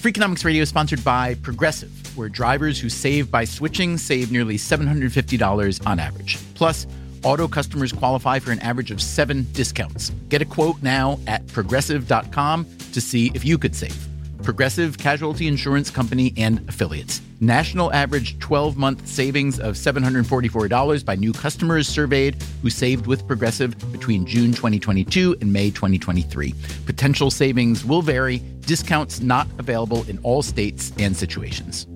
Freakonomics Radio is sponsored by Progressive, where drivers who save by switching save nearly $750 on average. Plus, auto customers qualify for an average of seven discounts. Get a quote now at progressive.com to see if you could save. Progressive Casualty Insurance Company and affiliates. National average 12 month savings of $744 by new customers surveyed who saved with Progressive between June 2022 and May 2023. Potential savings will vary, discounts not available in all states and situations.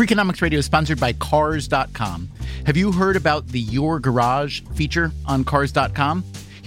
Freakonomics Radio is sponsored by Cars.com. Have you heard about the Your Garage feature on Cars.com?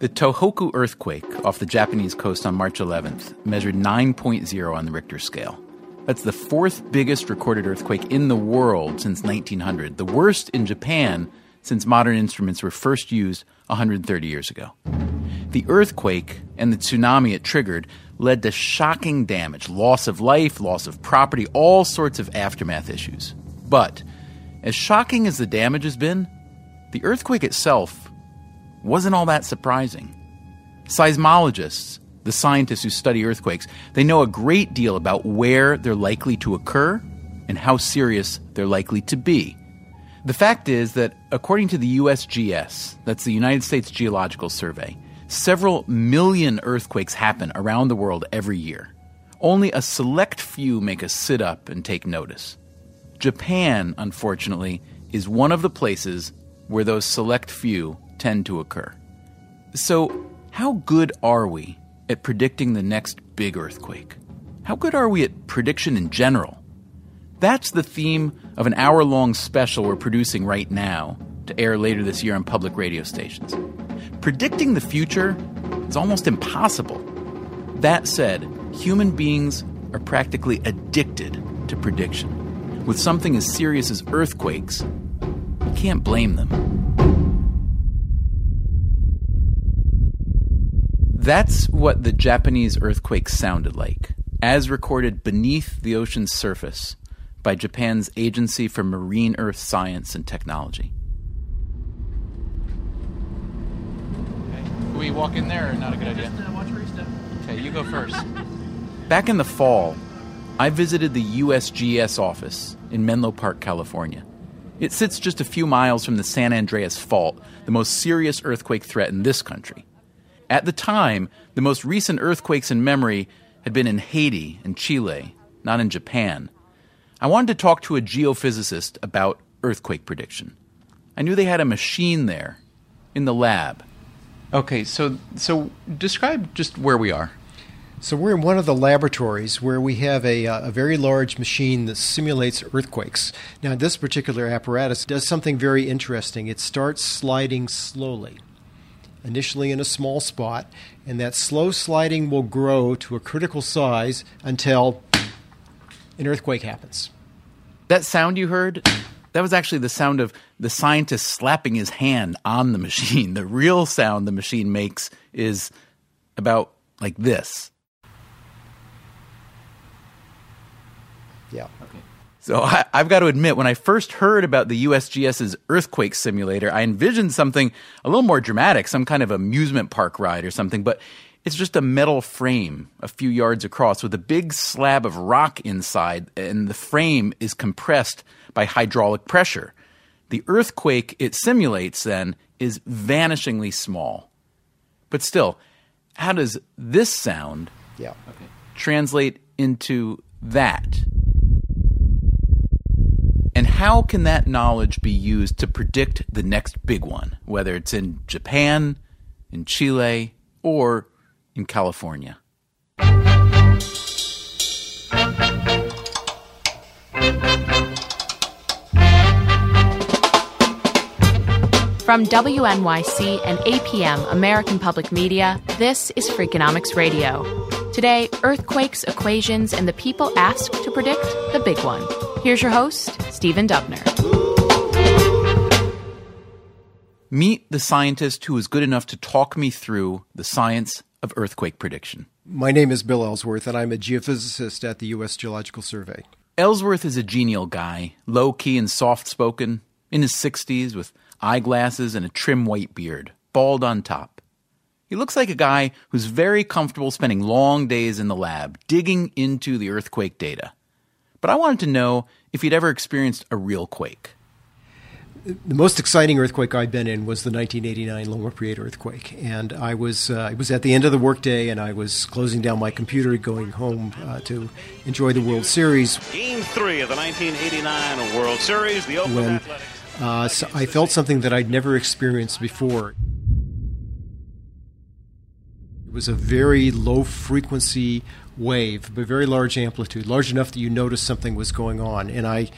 The Tohoku earthquake off the Japanese coast on March 11th measured 9.0 on the Richter scale. That's the fourth biggest recorded earthquake in the world since 1900, the worst in Japan since modern instruments were first used 130 years ago. The earthquake and the tsunami it triggered led to shocking damage, loss of life, loss of property, all sorts of aftermath issues. But as shocking as the damage has been, the earthquake itself wasn't all that surprising. Seismologists, the scientists who study earthquakes, they know a great deal about where they're likely to occur and how serious they're likely to be. The fact is that, according to the USGS, that's the United States Geological Survey, several million earthquakes happen around the world every year. Only a select few make us sit up and take notice. Japan, unfortunately, is one of the places where those select few tend to occur. So, how good are we at predicting the next big earthquake? How good are we at prediction in general? That's the theme of an hour long special we're producing right now to air later this year on public radio stations. Predicting the future is almost impossible. That said, human beings are practically addicted to prediction. With something as serious as earthquakes, you can't blame them. That's what the Japanese earthquake sounded like, as recorded beneath the ocean's surface by Japan's Agency for Marine Earth Science and Technology. Okay. we walk in there or not a good idea? Just, uh, watch where you step. Okay, you go first. Back in the fall, I visited the USGS office in Menlo Park, California. It sits just a few miles from the San Andreas Fault, the most serious earthquake threat in this country. At the time, the most recent earthquakes in memory had been in Haiti and Chile, not in Japan. I wanted to talk to a geophysicist about earthquake prediction. I knew they had a machine there in the lab. Okay, so so describe just where we are. So we're in one of the laboratories where we have a, uh, a very large machine that simulates earthquakes. Now, this particular apparatus does something very interesting. It starts sliding slowly initially in a small spot, and that slow sliding will grow to a critical size until an earthquake happens. That sound you heard, that was actually the sound of the scientist slapping his hand on the machine. The real sound the machine makes is about like this. Yeah. Okay. So I, have got to admit, when I first heard about the USGS's earthquake simulator, I envisioned something a little more dramatic, some kind of amusement park ride or something. But it's just a metal frame a few yards across with a big slab of rock inside, and the frame is compressed by hydraulic pressure. The earthquake it simulates then is vanishingly small. But still, how does this sound yeah. okay. translate into that? How can that knowledge be used to predict the next big one, whether it's in Japan, in Chile, or in California? From WNYC and APM American Public Media, this is Freakonomics Radio. Today, earthquakes, equations, and the people asked to predict the big one. Here's your host, Stephen Dubner. Meet the scientist who is good enough to talk me through the science of earthquake prediction. My name is Bill Ellsworth, and I'm a geophysicist at the U.S. Geological Survey. Ellsworth is a genial guy, low key and soft spoken, in his 60s with eyeglasses and a trim white beard, bald on top. He looks like a guy who's very comfortable spending long days in the lab digging into the earthquake data. But I wanted to know if he'd ever experienced a real quake. The most exciting earthquake I've been in was the 1989 Loma Prieta earthquake, and I was uh, it was at the end of the workday, and I was closing down my computer, going home uh, to enjoy the World Series. Game three of the 1989 World Series, the Oakland when Athletics. uh, so I felt something that I'd never experienced before. It was a very low frequency wave, but very large amplitude, large enough that you noticed something was going on. And I,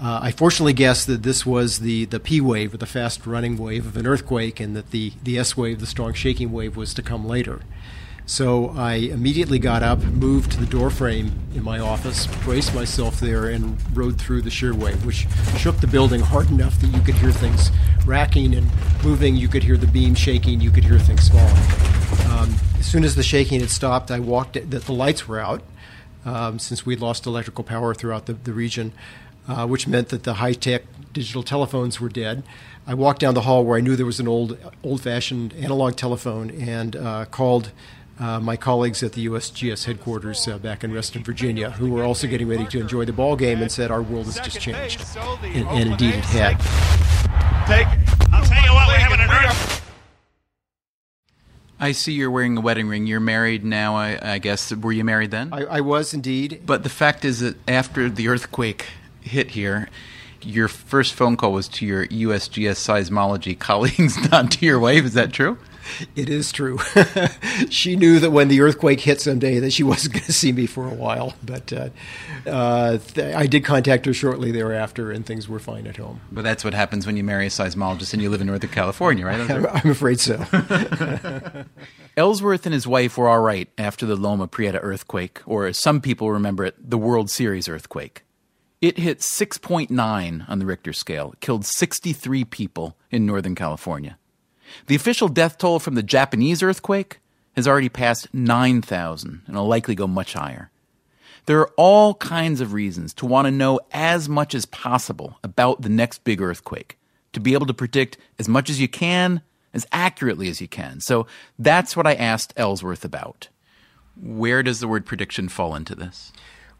uh, I fortunately guessed that this was the, the P wave, or the fast running wave of an earthquake, and that the, the S wave, the strong shaking wave, was to come later. So I immediately got up, moved to the door frame in my office, braced myself there, and rode through the shear wave, which shook the building hard enough that you could hear things racking and moving. You could hear the beam shaking. You could hear things falling. Um, as soon as the shaking had stopped, I walked. The, the lights were out um, since we'd lost electrical power throughout the, the region, uh, which meant that the high-tech digital telephones were dead. I walked down the hall where I knew there was an old, old-fashioned analog telephone and uh, called uh, my colleagues at the USGS headquarters uh, back in Reston, Virginia, who were also getting ready to enjoy the ball game, and said our world has just changed, and, and indeed it had. Take. I'll tell you what, we're having an earth. I see you're wearing a wedding ring. You're married now, I, I guess. Were you married then? I, I was indeed. But the fact is that after the earthquake hit here, your first phone call was to your USGS seismology colleagues, not to your wife. Is that true? It is true. she knew that when the earthquake hit someday that she wasn't going to see me for a while. But uh, uh, th- I did contact her shortly thereafter, and things were fine at home. But that's what happens when you marry a seismologist and you live in Northern California, right? I'm, I'm afraid so. Ellsworth and his wife were all right after the Loma Prieta earthquake, or as some people remember it, the World Series earthquake. It hit 6.9 on the Richter scale, it killed 63 people in Northern California. The official death toll from the Japanese earthquake has already passed 9,000 and will likely go much higher. There are all kinds of reasons to want to know as much as possible about the next big earthquake, to be able to predict as much as you can, as accurately as you can. So that's what I asked Ellsworth about. Where does the word prediction fall into this?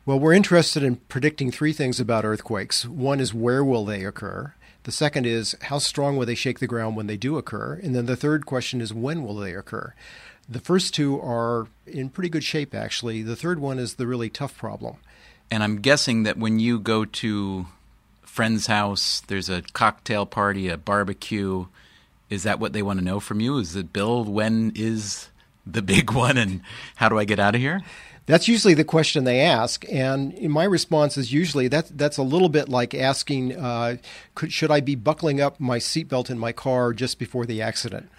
Well, we're interested in predicting three things about earthquakes. One is where will they occur? The second is how strong will they shake the ground when they do occur? And then the third question is when will they occur? The first two are in pretty good shape, actually. The third one is the really tough problem. And I'm guessing that when you go to friend's house, there's a cocktail party, a barbecue. Is that what they want to know from you? Is it, Bill, when is the big one and how do I get out of here? That's usually the question they ask, and my response is usually that that's a little bit like asking, uh, could, should I be buckling up my seatbelt in my car just before the accident?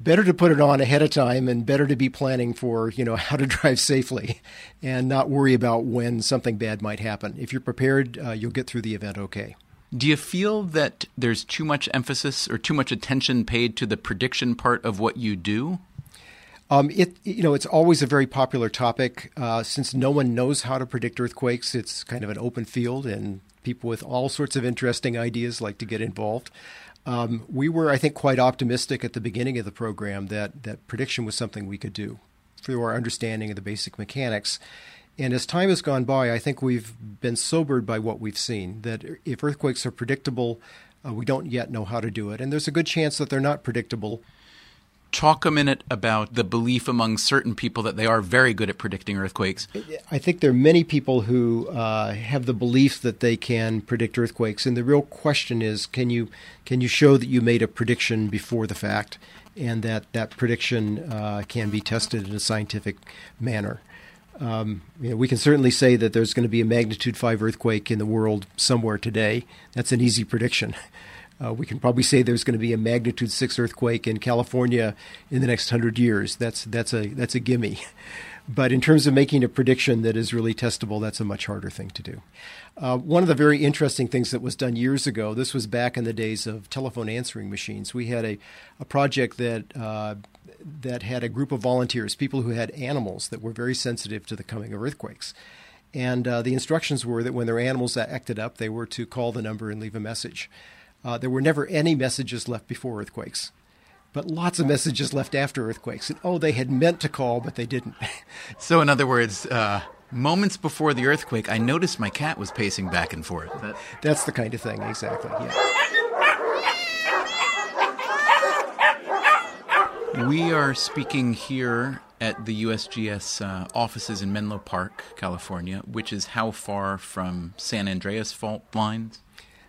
Better to put it on ahead of time, and better to be planning for you know how to drive safely, and not worry about when something bad might happen. If you're prepared, uh, you'll get through the event okay. Do you feel that there's too much emphasis or too much attention paid to the prediction part of what you do? Um, it you know it's always a very popular topic uh, since no one knows how to predict earthquakes. It's kind of an open field, and people with all sorts of interesting ideas like to get involved. Um, we were, I think, quite optimistic at the beginning of the program that that prediction was something we could do through our understanding of the basic mechanics. And as time has gone by, I think we've been sobered by what we've seen. That if earthquakes are predictable, uh, we don't yet know how to do it, and there's a good chance that they're not predictable talk a minute about the belief among certain people that they are very good at predicting earthquakes. I think there are many people who uh, have the belief that they can predict earthquakes, and the real question is: can you can you show that you made a prediction before the fact, and that that prediction uh, can be tested in a scientific manner? Um, you know, we can certainly say that there's going to be a magnitude five earthquake in the world somewhere today. That's an easy prediction. Uh, we can probably say there's going to be a magnitude six earthquake in California in the next hundred years. That's that's a that's a gimme. But in terms of making a prediction that is really testable, that's a much harder thing to do. Uh, one of the very interesting things that was done years ago, this was back in the days of telephone answering machines. We had a, a project that uh, that had a group of volunteers, people who had animals that were very sensitive to the coming of earthquakes. And uh, the instructions were that when their animals acted up, they were to call the number and leave a message. Uh, there were never any messages left before earthquakes, but lots of messages left after earthquakes. And oh, they had meant to call, but they didn't. so, in other words, uh, moments before the earthquake, I noticed my cat was pacing back and forth. That... That's the kind of thing, exactly. Yeah. We are speaking here at the USGS uh, offices in Menlo Park, California, which is how far from San Andreas fault lines?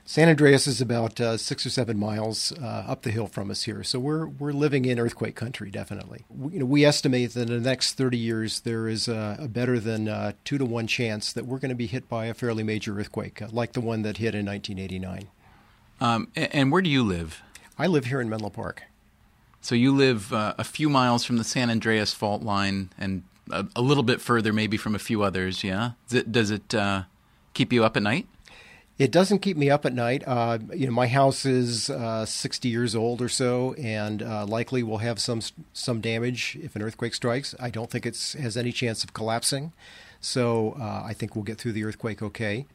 San Andreas is about uh, six or seven miles uh, up the hill from us here, so we're we're living in earthquake country, definitely. We, you know, we estimate that in the next 30 years there is a, a better than uh, two to one chance that we're going to be hit by a fairly major earthquake, uh, like the one that hit in 1989. Um, and, and where do you live? I live here in Menlo Park. So you live uh, a few miles from the San Andreas fault line, and a, a, little bit further, maybe from a few others. Yeah. Does it, does it uh, keep you up at night? It doesn't keep me up at night. Uh, you know, my house is uh, 60 years old or so, and uh, likely will have some some damage if an earthquake strikes. I don't think it has any chance of collapsing, so uh, I think we'll get through the earthquake okay.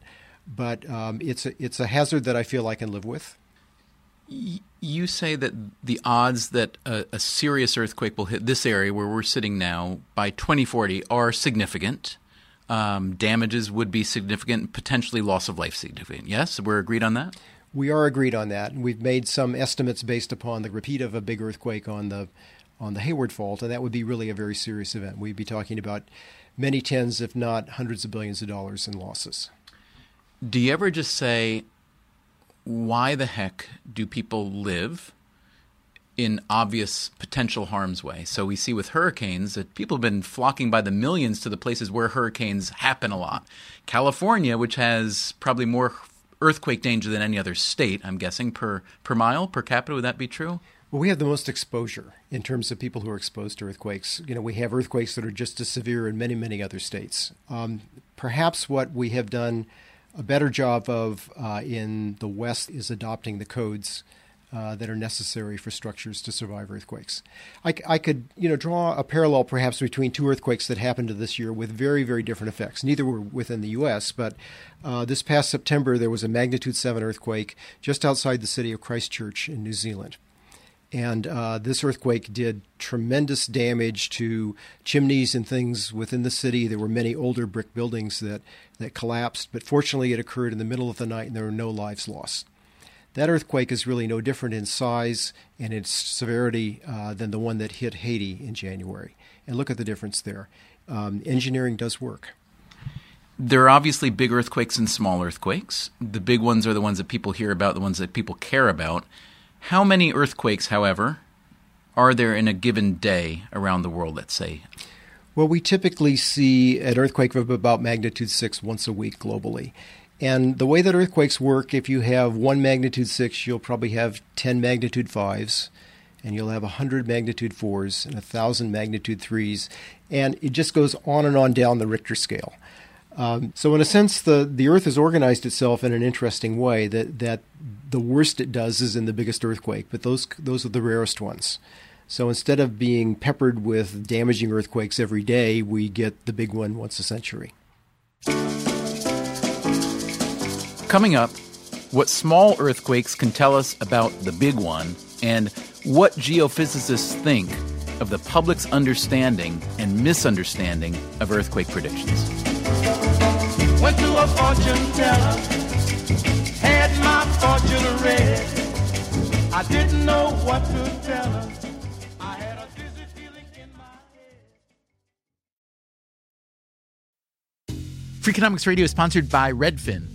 But um, it's a, it's a hazard that I feel I can live with. You say that the odds that a, a serious earthquake will hit this area where we're sitting now by 2040 are significant um, damages would be significant, potentially loss of life significant. Yes, we're agreed on that. We are agreed on that, and we've made some estimates based upon the repeat of a big earthquake on the on the Hayward Fault, and that would be really a very serious event. We'd be talking about many tens, if not hundreds of billions of dollars in losses. Do you ever just say, why the heck do people live in obvious potential harm's way. So we see with hurricanes that people have been flocking by the millions to the places where hurricanes happen a lot. California, which has probably more earthquake danger than any other state, I'm guessing, per, per mile, per capita, would that be true? Well, we have the most exposure in terms of people who are exposed to earthquakes. You know, we have earthquakes that are just as severe in many, many other states. Um, perhaps what we have done a better job of uh, in the West is adopting the codes uh, that are necessary for structures to survive earthquakes. I, I, could, you know, draw a parallel perhaps between two earthquakes that happened this year with very, very different effects. Neither were within the U.S., but uh, this past September there was a magnitude 7 earthquake just outside the city of Christchurch in New Zealand. And uh, this earthquake did tremendous damage to chimneys and things within the city. There were many older brick buildings that, that collapsed, but fortunately it occurred in the middle of the night and there were no lives lost. That earthquake is really no different in size and its severity uh, than the one that hit Haiti in January. And look at the difference there. Um, engineering does work. There are obviously big earthquakes and small earthquakes. The big ones are the ones that people hear about, the ones that people care about. How many earthquakes, however, are there in a given day around the world, let's say? Well, we typically see an earthquake of about magnitude 6 once a week globally. And the way that earthquakes work, if you have one magnitude six, you'll probably have 10 magnitude fives, and you'll have 100 magnitude fours and 1,000 magnitude threes. And it just goes on and on down the Richter scale. Um, so, in a sense, the, the Earth has organized itself in an interesting way that, that the worst it does is in the biggest earthquake, but those, those are the rarest ones. So, instead of being peppered with damaging earthquakes every day, we get the big one once a century. Coming up, what small earthquakes can tell us about the big one, and what geophysicists think of the public's understanding and misunderstanding of earthquake predictions. Went to a fortune teller, had my fortune read. I didn't know what to tell her. Freakonomics Radio is sponsored by Redfin.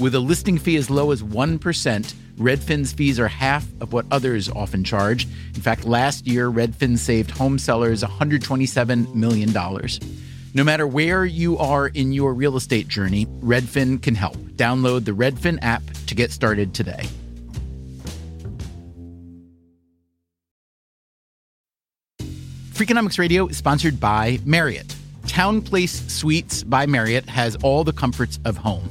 With a listing fee as low as 1%, Redfin's fees are half of what others often charge. In fact, last year, Redfin saved home sellers $127 million. No matter where you are in your real estate journey, Redfin can help. Download the Redfin app to get started today. Freakonomics Radio is sponsored by Marriott. TownePlace Suites by Marriott has all the comforts of home.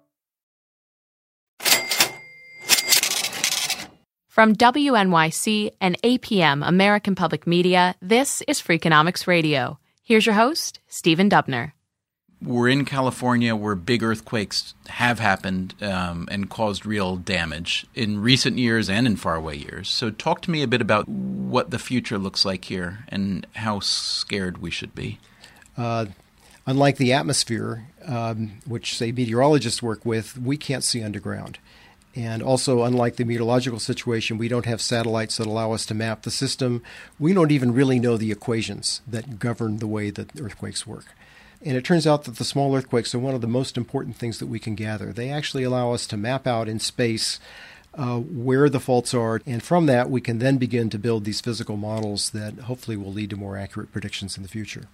From WNYC and APM American Public Media, this is Freakonomics Radio. Here's your host, Stephen Dubner. We're in California where big earthquakes have happened um, and caused real damage in recent years and in faraway years. So, talk to me a bit about what the future looks like here and how scared we should be. Uh, unlike the atmosphere, um, which, say, meteorologists work with, we can't see underground. And also, unlike the meteorological situation, we don't have satellites that allow us to map the system. We don't even really know the equations that govern the way that earthquakes work. And it turns out that the small earthquakes are one of the most important things that we can gather. They actually allow us to map out in space uh, where the faults are, and from that, we can then begin to build these physical models that hopefully will lead to more accurate predictions in the future.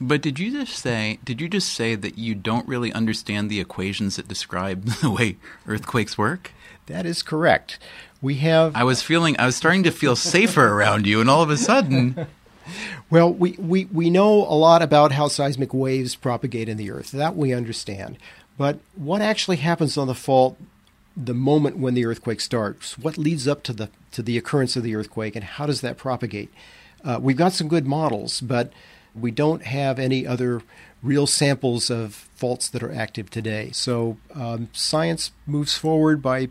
But did you just say did you just say that you don't really understand the equations that describe the way earthquakes work? That is correct. We have I was feeling I was starting to feel safer around you and all of a sudden Well, we, we, we know a lot about how seismic waves propagate in the earth. That we understand. But what actually happens on the fault the moment when the earthquake starts? What leads up to the to the occurrence of the earthquake and how does that propagate? Uh, we've got some good models, but we don't have any other real samples of faults that are active today. So um, science moves forward by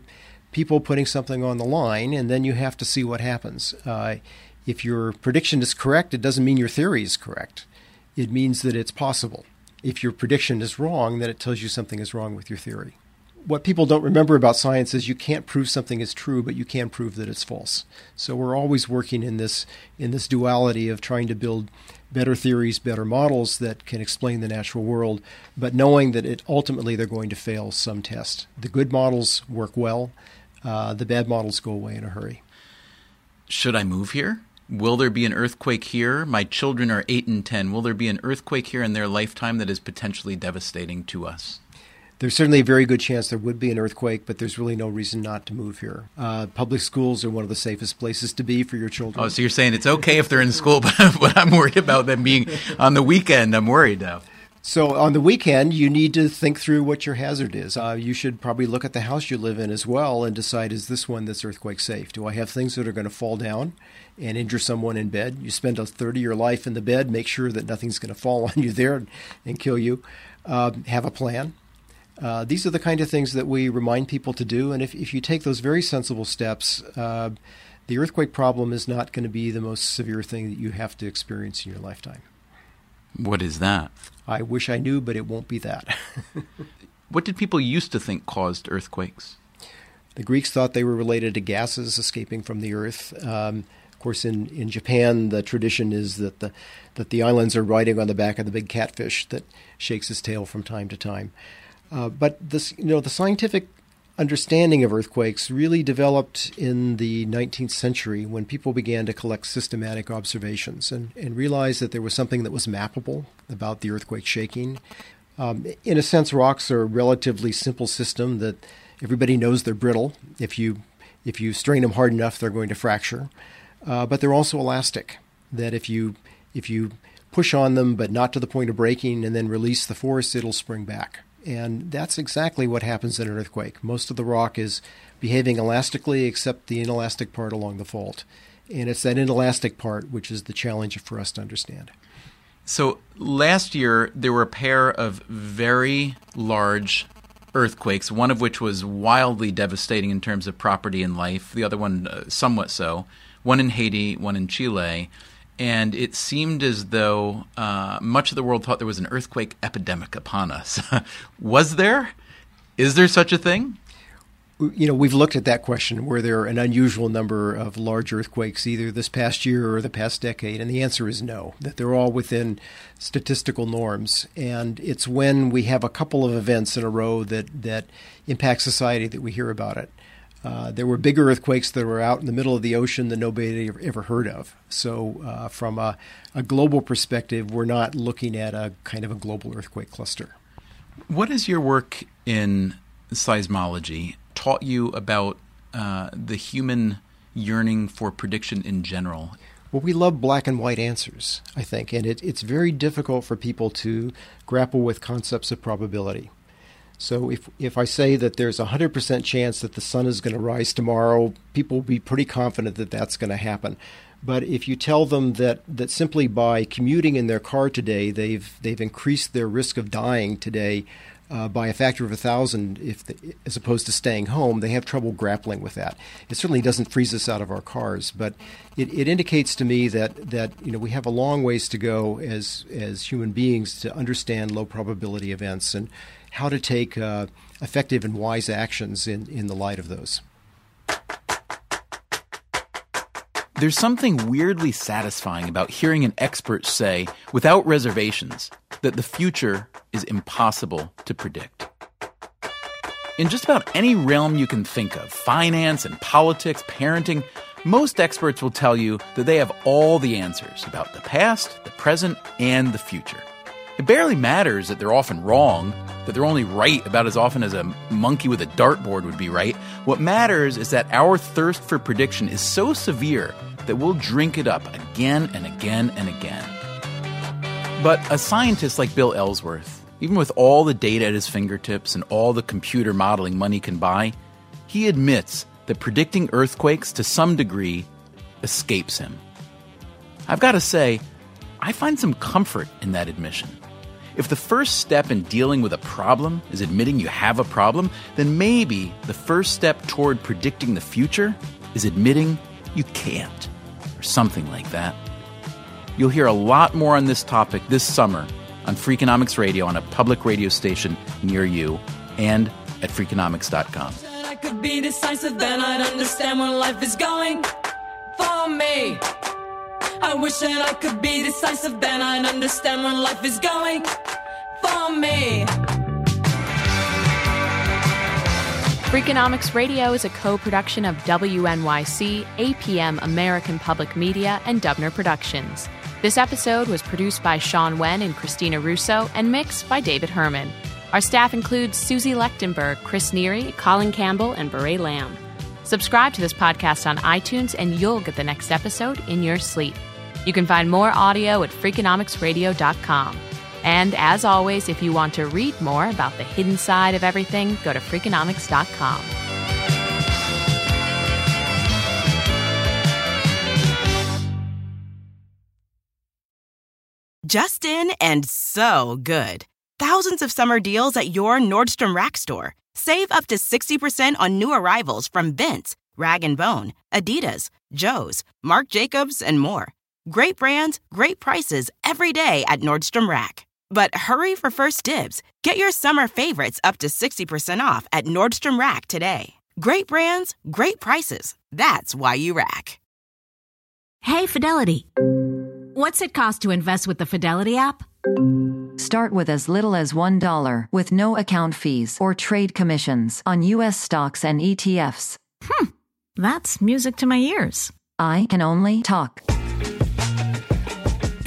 people putting something on the line, and then you have to see what happens. Uh, if your prediction is correct, it doesn't mean your theory is correct. It means that it's possible. If your prediction is wrong, then it tells you something is wrong with your theory. What people don't remember about science is you can't prove something is true, but you can prove that it's false. So we're always working in this in this duality of trying to build better theories, better models that can explain the natural world, but knowing that it ultimately they're going to fail some test. The good models work well, uh, the bad models go away in a hurry. Should I move here? Will there be an earthquake here? My children are 8 and 10. Will there be an earthquake here in their lifetime that is potentially devastating to us? There's certainly a very good chance there would be an earthquake, but there's really no reason not to move here. Uh, public schools are one of the safest places to be for your children. Oh, so you're saying it's okay if they're in school, but, but I'm worried about them being on the weekend. I'm worried now. So on the weekend, you need to think through what your hazard is. Uh, you should probably look at the house you live in as well and decide: is this one that's earthquake safe? Do I have things that are going to fall down and injure someone in bed? You spend a third of your life in the bed. Make sure that nothing's going to fall on you there and, kill you. Uh, have a plan. Uh, these are the kind of things that we remind people to do. And if, if you take those very sensible steps, uh, the earthquake problem is not going to be the most severe thing that you have to experience in your lifetime. What is that? I wish I knew, but it won't be that. what did people used to think caused earthquakes? The Greeks thought they were related to gases escaping from the earth. Um, course, in, in Japan, the tradition is that the that the islands are riding on the back of the big catfish that shakes his tail from time to time. Uh, but this, you know, the scientific understanding of earthquakes really developed in the 19th century when people began to collect systematic observations and, and realized that there was something that was mappable about the earthquake shaking. Um, in a sense, rocks are a relatively simple system that everybody knows they're brittle. If you if you strain them hard enough, they're going to fracture. Uh, but they're also elastic. That if you if you push on them, but not to the point of breaking, and then release the force, it'll spring back. And that's exactly what happens in an earthquake. Most of the rock is behaving elastically, except the inelastic part along the fault. And it's that inelastic part which is the challenge for us to understand. So last year, there were a pair of very large earthquakes, one of which was wildly devastating in terms of property and life, the other one uh, somewhat so, one in Haiti, one in Chile and it seemed as though uh, much of the world thought there was an earthquake epidemic upon us. was there? Is there such a thing? You know, we've looked at that question were there an unusual number of large earthquakes either this past year or the past decade? And the answer is no, that they're all within statistical norms. And it's when we have a couple of events in a row that, that impact society that we hear about it. Uh, there were bigger earthquakes that were out in the middle of the ocean that nobody ever, ever heard of. So, uh, from a, a, global perspective, we're not looking at a kind of a global earthquake cluster. What has your work in seismology taught you about uh, the human yearning for prediction in general? Well, we love black and white answers, I think, and it, it's very difficult for people to grapple with concepts of probability. So if if I say that there's a hundred percent chance that the sun is going to rise tomorrow, people will be pretty confident that that's going to happen. But if you tell them that, that simply by commuting in their car today, they've they've increased their risk of dying today uh, by a factor of a thousand, if as opposed to staying home, they have trouble grappling with that. It certainly doesn't freeze us out of our cars, but it, it indicates to me that that you know we have a long ways to go as as human beings to understand low probability events and how to take uh, effective and wise actions in, in the light of those. There's something weirdly satisfying about hearing an expert say, without reservations, that the future is impossible to predict. In just about any realm you can think of finance and politics, parenting most experts will tell you that they have all the answers about the past, the present, and the future. It barely matters that they're often wrong, that they're only right about as often as a monkey with a dartboard would be right. What matters is that our thirst for prediction is so severe that we'll drink it up again and again and again. But a scientist like Bill Ellsworth, even with all the data at his fingertips and all the computer modeling money can buy, he admits that predicting earthquakes to some degree escapes him. I've got to say, I find some comfort in that admission. If the first step in dealing with a problem is admitting you have a problem, then maybe the first step toward predicting the future is admitting you can't, or something like that. You'll hear a lot more on this topic this summer on Freakonomics Radio on a public radio station near you and at Freakonomics.com. I could be decisive, then I'd understand where life is going for me. I wish that I could be decisive, then I'd understand where life is going for me. Freakonomics Radio is a co production of WNYC, APM American Public Media, and Dubner Productions. This episode was produced by Sean Wen and Christina Russo and mixed by David Herman. Our staff includes Susie Lechtenberg, Chris Neary, Colin Campbell, and Beret Lamb. Subscribe to this podcast on iTunes and you'll get the next episode in your sleep. You can find more audio at freakonomicsradio.com. And as always, if you want to read more about the hidden side of everything, go to freakonomics.com. Justin and so good. Thousands of summer deals at your Nordstrom Rack store. Save up to 60% on new arrivals from Vince, Rag & Bone, Adidas, Joe's, Marc Jacobs, and more. Great brands, great prices every day at Nordstrom Rack. But hurry for first dibs. Get your summer favorites up to 60% off at Nordstrom Rack today. Great brands, great prices. That's why you rack. Hey, Fidelity. What's it cost to invest with the Fidelity app? Start with as little as $1 with no account fees or trade commissions on U.S. stocks and ETFs. Hmm, that's music to my ears. I can only talk.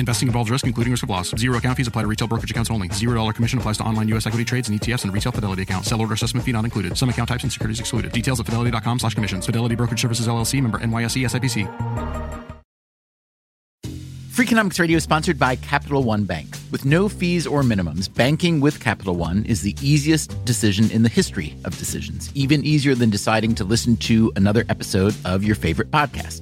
Investing involves risk, including risk of loss. Zero account fees apply to retail brokerage accounts only. Zero dollar commission applies to online U.S. equity trades and ETFs and retail Fidelity account. Sell order assessment fee not included. Some account types and securities excluded. Details at fidelity.com slash commissions. Fidelity Brokerage Services LLC member NYSE SIPC. Freakonomics Radio is sponsored by Capital One Bank. With no fees or minimums, banking with Capital One is the easiest decision in the history of decisions, even easier than deciding to listen to another episode of your favorite podcast.